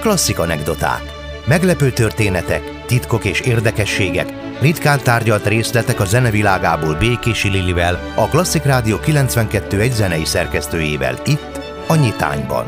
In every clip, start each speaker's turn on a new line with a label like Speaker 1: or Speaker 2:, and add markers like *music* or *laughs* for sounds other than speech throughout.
Speaker 1: Klasszik anekdoták. Meglepő történetek, titkok és érdekességek, ritkán tárgyalt részletek a zenevilágából Békési Lilivel, a Klasszik Rádió 92 egy zenei szerkesztőjével itt, a Nyitányban.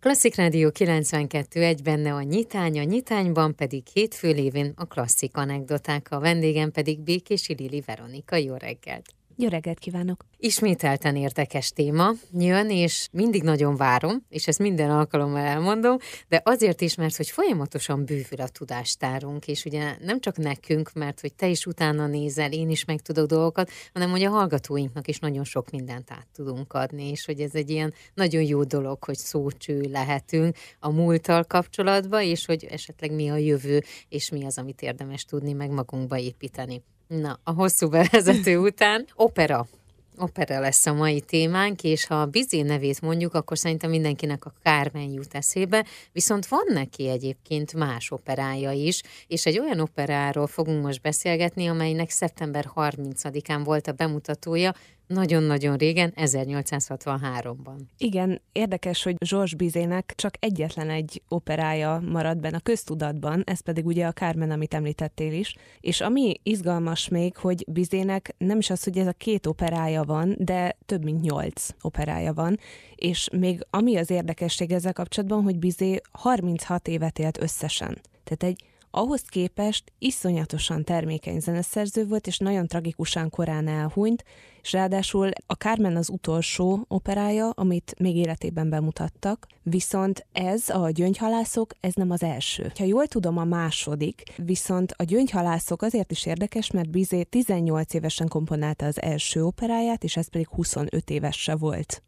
Speaker 2: Klasszik Rádió 92 egy benne a nyitány, a nyitányban pedig hétfő lévén a klasszik anekdoták, a vendégem pedig Békési Lili Veronika. Jó reggelt!
Speaker 3: Jó reggelt kívánok!
Speaker 2: Ismételten érdekes téma jön, és mindig nagyon várom, és ezt minden alkalommal elmondom, de azért is, mert hogy folyamatosan bővül a tudástárunk, és ugye nem csak nekünk, mert hogy te is utána nézel, én is meg tudok dolgokat, hanem hogy a hallgatóinknak is nagyon sok mindent át tudunk adni, és hogy ez egy ilyen nagyon jó dolog, hogy szócső lehetünk a múlttal kapcsolatban, és hogy esetleg mi a jövő, és mi az, amit érdemes tudni, meg magunkba építeni. Na, a hosszú bevezető *laughs* után opera. Opera lesz a mai témánk, és ha a Bizé nevét mondjuk, akkor szerintem mindenkinek a Kármen jut eszébe, viszont van neki egyébként más operája is, és egy olyan operáról fogunk most beszélgetni, amelynek szeptember 30-án volt a bemutatója, nagyon-nagyon régen, 1863-ban.
Speaker 3: Igen, érdekes, hogy Georges Bizének csak egyetlen egy operája maradt benne a köztudatban, ez pedig ugye a Carmen, amit említettél is. És ami izgalmas még, hogy Bizének nem is az, hogy ez a két operája van, de több mint nyolc operája van. És még ami az érdekesség ezzel kapcsolatban, hogy Bizé 36 évet élt összesen. Tehát egy ahhoz képest iszonyatosan termékeny zeneszerző volt, és nagyon tragikusan korán elhunyt, és ráadásul a Carmen az utolsó operája, amit még életében bemutattak, viszont ez a gyöngyhalászok, ez nem az első. Ha jól tudom, a második, viszont a gyöngyhalászok azért is érdekes, mert Bizé 18 évesen komponálta az első operáját, és ez pedig 25 évese volt.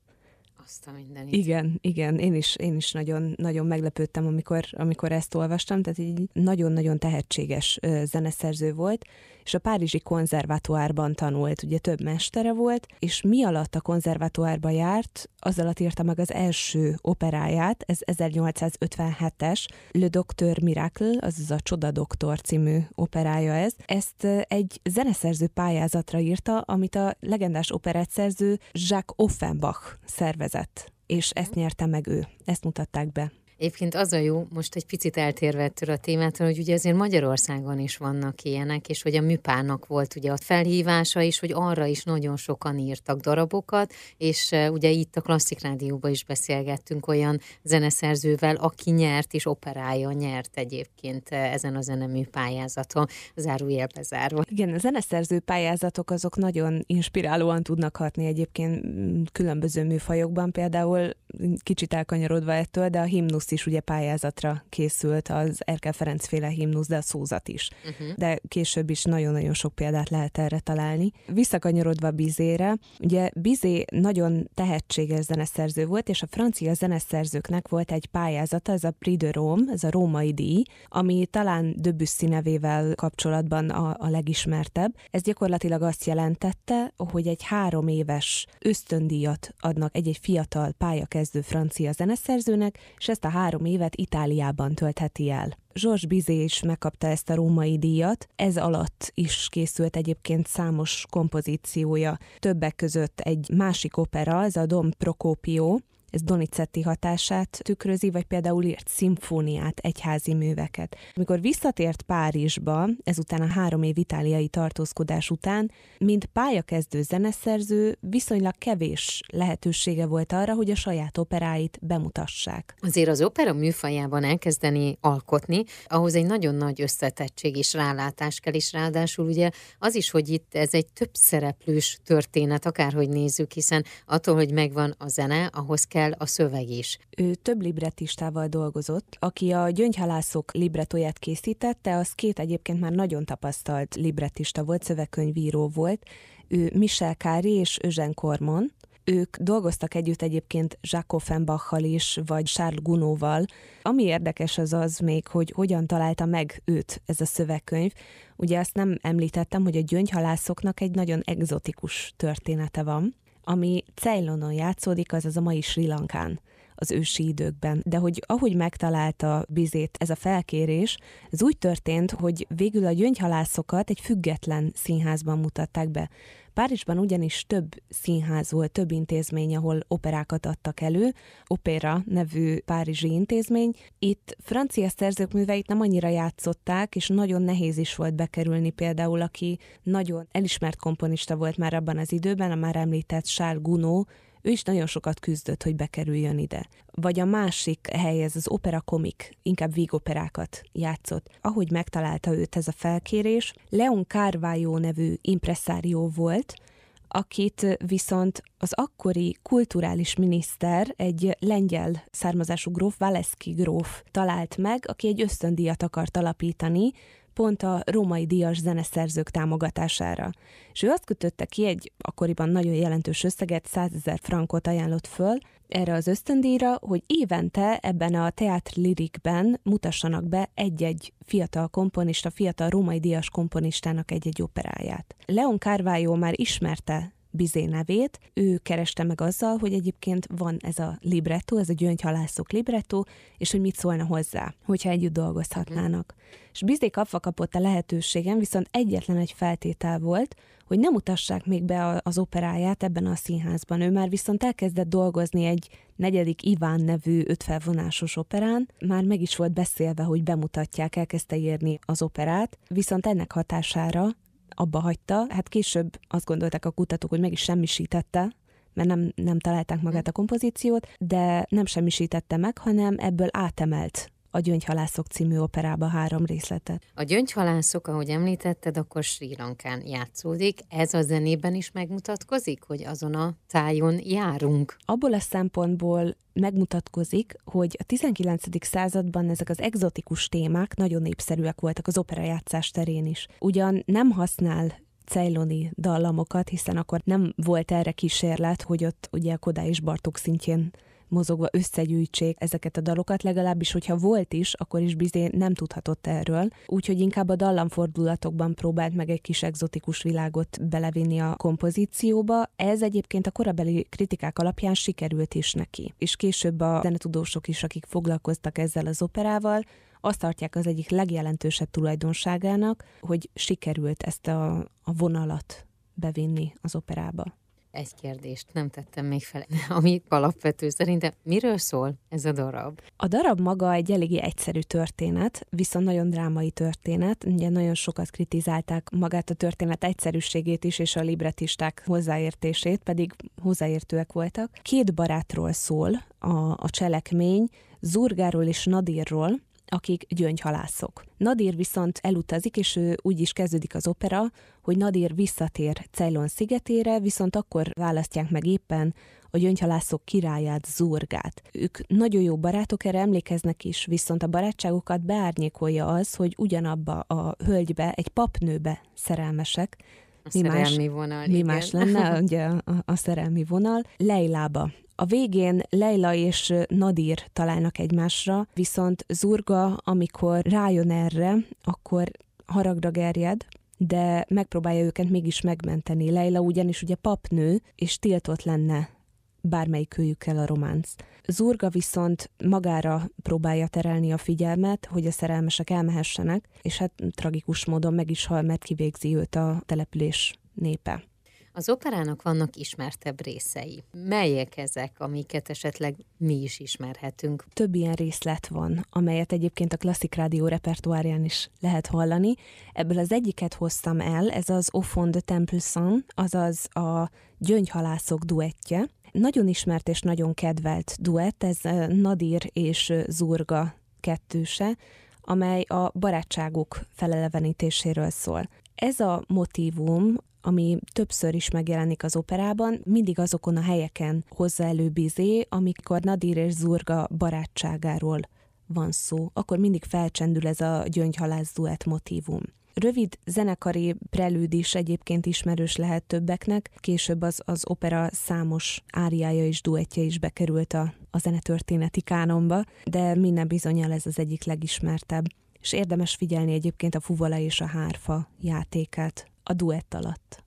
Speaker 2: Azt mindenit.
Speaker 3: Igen, igen, én is, én is nagyon, nagyon meglepődtem, amikor, amikor ezt olvastam, tehát így nagyon-nagyon tehetséges zeneszerző volt, és a Párizsi konzervatoárban tanult, ugye több mestere volt, és mi alatt a konzervatoárba járt, az alatt írta meg az első operáját, ez 1857-es, Le Docteur Miracle, azaz a Csoda Doktor című operája ez. Ezt egy zeneszerző pályázatra írta, amit a legendás operettszerző Jacques Offenbach szervezett és ezt nyerte meg ő. Ezt mutatták be.
Speaker 2: Egyébként az a jó, most egy picit eltérve ettől a témától, hogy ugye azért Magyarországon is vannak ilyenek, és hogy a műpának volt ugye a felhívása is, hogy arra is nagyon sokan írtak darabokat, és ugye itt a Klasszik Rádióban is beszélgettünk olyan zeneszerzővel, aki nyert, és operája nyert egyébként ezen a zenemű pályázaton, zárójelbe zárva.
Speaker 3: Igen, a zeneszerző pályázatok azok nagyon inspirálóan tudnak hatni egyébként különböző műfajokban, például kicsit elkanyarodva ettől, de a himnusz is ugye pályázatra készült, az Erkel Ferenc féle himnusz, de a szózat is. Uh-huh. De később is nagyon-nagyon sok példát lehet erre találni. Visszakanyarodva Bizére, ugye Bizé nagyon tehetséges zeneszerző volt, és a francia zeneszerzőknek volt egy pályázata, ez a Prix de Rome, ez a római díj, ami talán Debussy nevével kapcsolatban a, a legismertebb. Ez gyakorlatilag azt jelentette, hogy egy három éves ösztöndíjat adnak egy-egy fiatal pályakezdő francia zeneszerzőnek, és ezt a három évet Itáliában töltheti el. Georges Bizet is megkapta ezt a római díjat, ez alatt is készült egyébként számos kompozíciója, többek között egy másik opera, ez a Dom Procopio, ez Donizetti hatását tükrözi, vagy például írt szimfóniát, egyházi műveket. Amikor visszatért Párizsba, ezután a három év itáliai tartózkodás után, mint pályakezdő zeneszerző viszonylag kevés lehetősége volt arra, hogy a saját operáit bemutassák.
Speaker 2: Azért az opera műfajában elkezdeni alkotni, ahhoz egy nagyon nagy összetettség és rálátás kell, és ráadásul ugye az is, hogy itt ez egy több szereplős történet, akárhogy nézzük, hiszen attól, hogy megvan a zene, ahhoz kell kell a szöveg is.
Speaker 3: Ő több librettistával dolgozott. Aki a Gyöngyhalászok libretóját készítette, az két egyébként már nagyon tapasztalt librettista volt, szövegkönyvíró volt. Ő Michel Kári és Eugène Cormon. Ők dolgoztak együtt egyébként Jacques Offenbachal is, vagy Charles Gounodval. Ami érdekes az az még, hogy hogyan találta meg őt ez a szövegkönyv. Ugye azt nem említettem, hogy a gyöngyhalászoknak egy nagyon egzotikus története van ami Ceylonon játszódik, az az a mai Sri Lankán. Az ősi időkben. De hogy ahogy megtalálta Bizét ez a felkérés, ez úgy történt, hogy végül a gyöngyhalászokat egy független színházban mutatták be. Párizsban ugyanis több színház volt, több intézmény, ahol operákat adtak elő, Opera nevű párizsi intézmény. Itt francia szerzők műveit nem annyira játszották, és nagyon nehéz is volt bekerülni például, aki nagyon elismert komponista volt már abban az időben, a már említett Charles Gounod, ő is nagyon sokat küzdött, hogy bekerüljön ide. Vagy a másik hely, ez az opera komik, inkább vígoperákat játszott. Ahogy megtalálta őt ez a felkérés, Leon Carvalho nevű impresszárió volt, akit viszont az akkori kulturális miniszter, egy lengyel származású gróf, Valeszki gróf talált meg, aki egy ösztöndíjat akart alapítani, pont a római díjas zeneszerzők támogatására. És ő azt kötötte ki, egy akkoriban nagyon jelentős összeget, 100 ezer frankot ajánlott föl erre az ösztöndíjra, hogy évente ebben a teátr lirikben mutassanak be egy-egy fiatal komponista, fiatal római díjas komponistának egy-egy operáját. Leon Carvalho már ismerte Bizé nevét, ő kereste meg azzal, hogy egyébként van ez a libretto, ez a gyöngyhalászok libretto, és hogy mit szólna hozzá, hogyha együtt dolgozhatnának. És Bizé kapva kapott a lehetőségem, viszont egyetlen egy feltétel volt, hogy nem mutassák még be az operáját ebben a színházban. Ő már viszont elkezdett dolgozni egy negyedik Iván nevű ötfelvonásos operán, már meg is volt beszélve, hogy bemutatják, elkezdte írni az operát, viszont ennek hatására abba hagyta. Hát később azt gondolták a kutatók, hogy meg is semmisítette, mert nem, nem találták magát a kompozíciót, de nem semmisítette meg, hanem ebből átemelt a Gyöngyhalászok című operába három részletet.
Speaker 2: A Gyöngyhalászok, ahogy említetted, akkor Sri Lankán játszódik. Ez a zenében is megmutatkozik, hogy azon a tájon járunk?
Speaker 3: Abból a szempontból megmutatkozik, hogy a 19. században ezek az egzotikus témák nagyon népszerűek voltak az operajátszás terén is. Ugyan nem használ cejloni dallamokat, hiszen akkor nem volt erre kísérlet, hogy ott ugye Kodály és Bartók szintjén mozogva összegyűjtsék ezeket a dalokat, legalábbis, hogyha volt is, akkor is bizé nem tudhatott erről, úgyhogy inkább a dallamfordulatokban próbált meg egy kis egzotikus világot belevinni a kompozícióba. Ez egyébként a korabeli kritikák alapján sikerült is neki. És később a zenetudósok is, akik foglalkoztak ezzel az operával, azt tartják az egyik legjelentősebb tulajdonságának, hogy sikerült ezt a, a vonalat bevinni az operába
Speaker 2: egy kérdést nem tettem még fel, *laughs* ami alapvető szerintem. Miről szól ez a darab?
Speaker 3: A darab maga egy eléggé egyszerű történet, viszont nagyon drámai történet. Ugye nagyon sokat kritizálták magát a történet egyszerűségét is, és a libretisták hozzáértését, pedig hozzáértőek voltak. Két barátról szól a, a cselekmény, Zurgáról és Nadirról, akik gyöngyhalászok. Nadir viszont elutazik, és ő úgy is kezdődik az opera, hogy Nadir visszatér Ceylon szigetére, viszont akkor választják meg éppen a gyöngyhalászok királyát, Zurgát. Ők nagyon jó barátok, erre emlékeznek is, viszont a barátságokat beárnyékolja az, hogy ugyanabba a hölgybe, egy papnőbe szerelmesek,
Speaker 2: a mi szerelmi más, vonal,
Speaker 3: Mi igen. más lenne ugye a, a szerelmi vonal? Leilába. A végén Leila és Nadir találnak egymásra, viszont Zurga, amikor rájön erre, akkor haragra gerjed, de megpróbálja őket mégis megmenteni. Leila ugyanis ugye papnő, és tiltott lenne bármelyik őjükkel a románc. Zurga viszont magára próbálja terelni a figyelmet, hogy a szerelmesek elmehessenek, és hát tragikus módon meg is hal, mert kivégzi őt a település népe.
Speaker 2: Az operának vannak ismertebb részei. Melyek ezek, amiket esetleg mi is ismerhetünk?
Speaker 3: Több ilyen részlet van, amelyet egyébként a klasszik rádió repertoárján is lehet hallani. Ebből az egyiket hoztam el, ez az Au fond de Temple Saint, azaz a gyöngyhalászok duettje. Nagyon ismert és nagyon kedvelt duett, ez Nadir és Zurga kettőse, amely a barátságuk felelevenítéséről szól. Ez a motívum ami többször is megjelenik az operában, mindig azokon a helyeken hozza elő Bizé, amikor Nadir és Zurga barátságáról van szó, akkor mindig felcsendül ez a gyöngyhalász duett motívum. Rövid zenekari prelűd is egyébként ismerős lehet többeknek, később az, az opera számos áriája és duettje is bekerült a, a zenetörténeti kánonba, de minden bizonyal ez az egyik legismertebb. És érdemes figyelni egyébként a fuvola és a hárfa játékát a duett alatt.